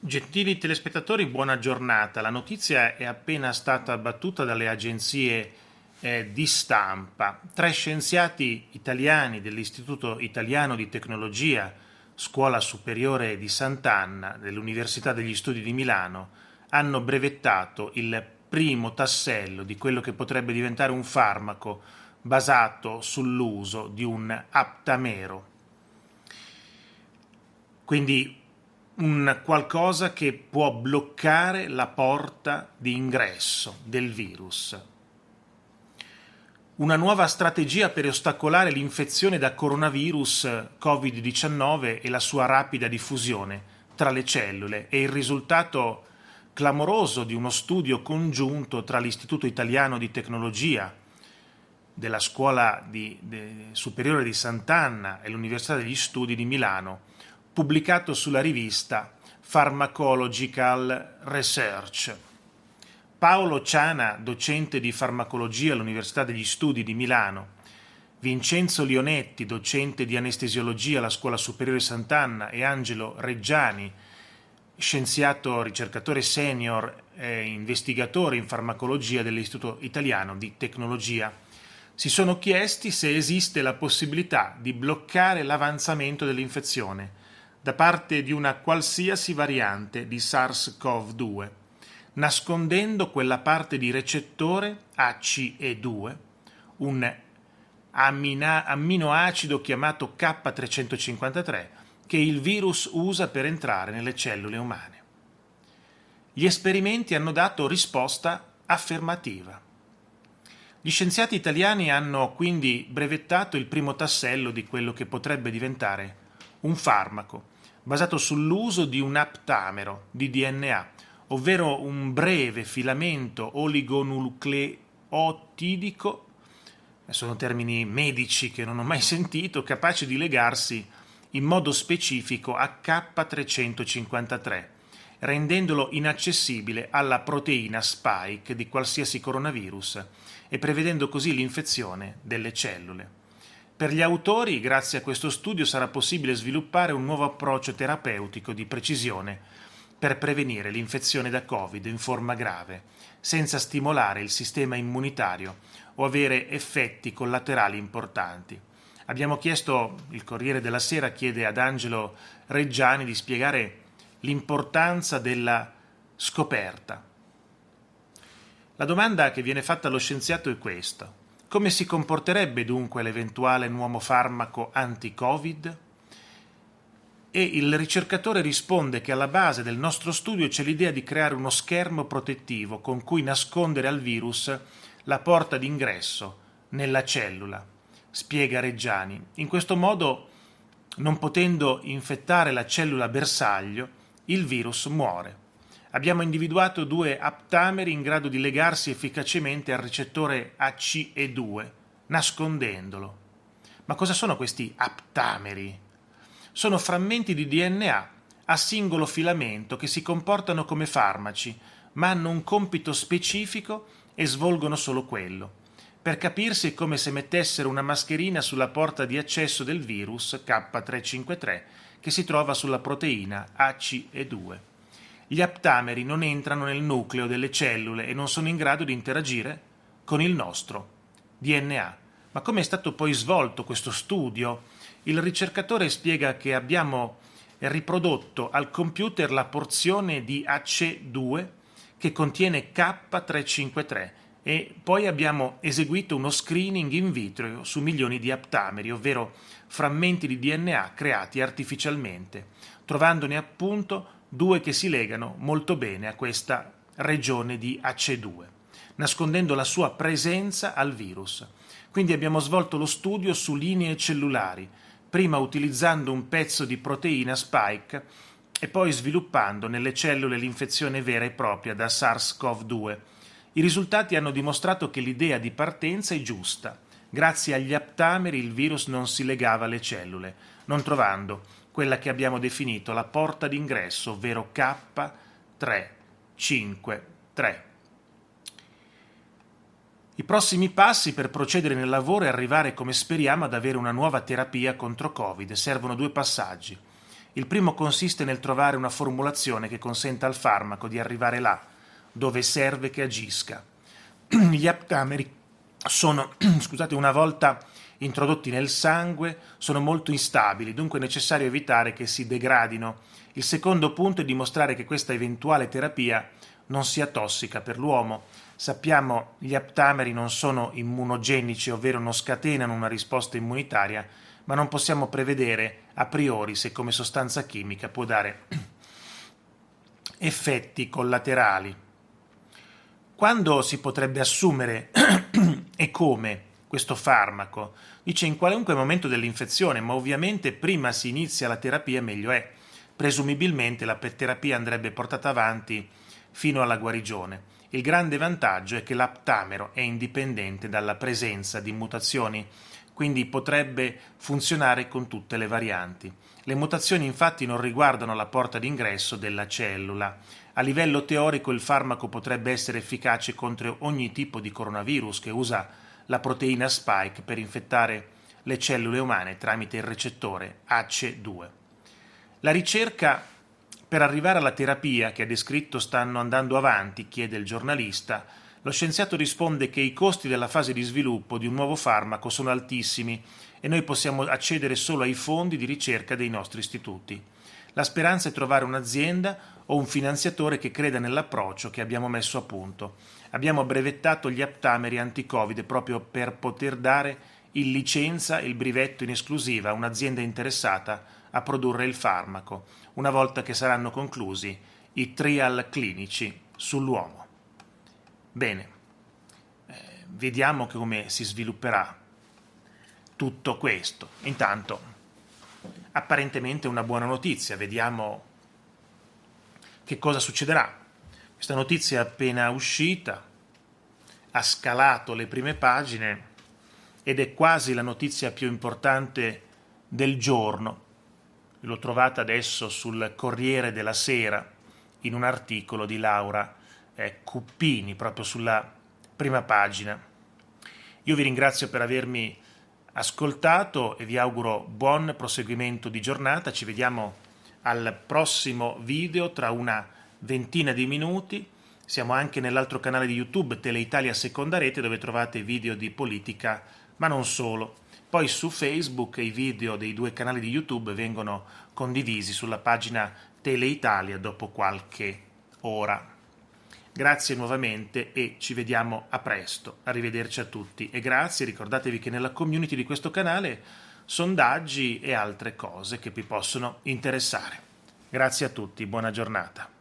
Gentili telespettatori, buona giornata. La notizia è appena stata battuta dalle agenzie eh, di stampa. Tre scienziati italiani dell'Istituto Italiano di Tecnologia, Scuola Superiore di Sant'Anna, dell'Università degli Studi di Milano, hanno brevettato il primo tassello di quello che potrebbe diventare un farmaco basato sull'uso di un aptamero. Quindi un qualcosa che può bloccare la porta di ingresso del virus. Una nuova strategia per ostacolare l'infezione da coronavirus Covid-19 e la sua rapida diffusione tra le cellule e il risultato clamoroso di uno studio congiunto tra l'Istituto Italiano di Tecnologia della Scuola di, de, Superiore di Sant'Anna e l'Università degli Studi di Milano pubblicato sulla rivista Pharmacological Research. Paolo Ciana, docente di farmacologia all'Università degli Studi di Milano, Vincenzo Lionetti, docente di anestesiologia alla Scuola Superiore Sant'Anna, e Angelo Reggiani, scienziato ricercatore senior e investigatore in farmacologia dell'Istituto Italiano di Tecnologia, si sono chiesti se esiste la possibilità di bloccare l'avanzamento dell'infezione da parte di una qualsiasi variante di SARS-CoV-2, nascondendo quella parte di recettore ACE2, un ammina- amminoacido chiamato K353 che il virus usa per entrare nelle cellule umane. Gli esperimenti hanno dato risposta affermativa. Gli scienziati italiani hanno quindi brevettato il primo tassello di quello che potrebbe diventare un farmaco basato sull'uso di un aptamero di DNA, ovvero un breve filamento oligonucleotidico, sono termini medici che non ho mai sentito, capace di legarsi in modo specifico a K353, rendendolo inaccessibile alla proteina spike di qualsiasi coronavirus e prevedendo così l'infezione delle cellule. Per gli autori, grazie a questo studio, sarà possibile sviluppare un nuovo approccio terapeutico di precisione per prevenire l'infezione da Covid in forma grave, senza stimolare il sistema immunitario o avere effetti collaterali importanti. Abbiamo chiesto, il Corriere della Sera chiede ad Angelo Reggiani di spiegare l'importanza della scoperta. La domanda che viene fatta allo scienziato è questa. Come si comporterebbe dunque l'eventuale nuovo farmaco anti-Covid? E il ricercatore risponde che alla base del nostro studio c'è l'idea di creare uno schermo protettivo con cui nascondere al virus la porta d'ingresso nella cellula, spiega Reggiani. In questo modo, non potendo infettare la cellula bersaglio, il virus muore abbiamo individuato due aptameri in grado di legarsi efficacemente al ricettore ACE2, nascondendolo. Ma cosa sono questi aptameri? Sono frammenti di DNA a singolo filamento che si comportano come farmaci, ma hanno un compito specifico e svolgono solo quello. Per capirsi è come se mettessero una mascherina sulla porta di accesso del virus K353 che si trova sulla proteina ACE2 gli aptameri non entrano nel nucleo delle cellule e non sono in grado di interagire con il nostro DNA. Ma come è stato poi svolto questo studio? Il ricercatore spiega che abbiamo riprodotto al computer la porzione di AC2 che contiene K353 e poi abbiamo eseguito uno screening in vitro su milioni di aptameri, ovvero frammenti di DNA creati artificialmente, trovandone appunto due che si legano molto bene a questa regione di AC2, nascondendo la sua presenza al virus. Quindi abbiamo svolto lo studio su linee cellulari, prima utilizzando un pezzo di proteina spike e poi sviluppando nelle cellule l'infezione vera e propria da SARS-CoV-2. I risultati hanno dimostrato che l'idea di partenza è giusta. Grazie agli aptameri il virus non si legava alle cellule, non trovando quella che abbiamo definito la porta d'ingresso, ovvero K353. I prossimi passi per procedere nel lavoro e arrivare, come speriamo, ad avere una nuova terapia contro Covid servono due passaggi. Il primo consiste nel trovare una formulazione che consenta al farmaco di arrivare là, dove serve che agisca. Gli aptameri sono, scusate, una volta introdotti nel sangue, sono molto instabili, dunque è necessario evitare che si degradino. Il secondo punto è dimostrare che questa eventuale terapia non sia tossica per l'uomo. Sappiamo che gli aptameri non sono immunogenici, ovvero non scatenano una risposta immunitaria, ma non possiamo prevedere a priori se come sostanza chimica può dare effetti collaterali. Quando si potrebbe assumere e come questo farmaco? Dice in qualunque momento dell'infezione, ma ovviamente prima si inizia la terapia meglio è. Presumibilmente la terapia andrebbe portata avanti fino alla guarigione. Il grande vantaggio è che l'aptamero è indipendente dalla presenza di mutazioni quindi potrebbe funzionare con tutte le varianti. Le mutazioni infatti non riguardano la porta d'ingresso della cellula. A livello teorico il farmaco potrebbe essere efficace contro ogni tipo di coronavirus che usa la proteina spike per infettare le cellule umane tramite il recettore AC2. La ricerca per arrivare alla terapia che ha descritto stanno andando avanti, chiede il giornalista, lo scienziato risponde che i costi della fase di sviluppo di un nuovo farmaco sono altissimi e noi possiamo accedere solo ai fondi di ricerca dei nostri istituti. La speranza è trovare un'azienda o un finanziatore che creda nell'approccio che abbiamo messo a punto. Abbiamo brevettato gli aptameri anti-Covid proprio per poter dare in licenza il brevetto in esclusiva a un'azienda interessata a produrre il farmaco, una volta che saranno conclusi i trial clinici sull'uomo. Bene, eh, vediamo come si svilupperà tutto questo. Intanto, apparentemente una buona notizia, vediamo che cosa succederà. Questa notizia è appena uscita, ha scalato le prime pagine ed è quasi la notizia più importante del giorno. L'ho trovata adesso sul Corriere della Sera in un articolo di Laura eh, Cuppini proprio sulla prima pagina. Io vi ringrazio per avermi ascoltato e vi auguro buon proseguimento di giornata. Ci vediamo al prossimo video tra una ventina di minuti. Siamo anche nell'altro canale di YouTube Teleitalia Seconda Rete dove trovate video di politica, ma non solo. Poi su Facebook i video dei due canali di YouTube vengono condivisi sulla pagina Teleitalia dopo qualche ora. Grazie nuovamente e ci vediamo a presto. Arrivederci a tutti e grazie. Ricordatevi che nella community di questo canale sondaggi e altre cose che vi possono interessare. Grazie a tutti, buona giornata.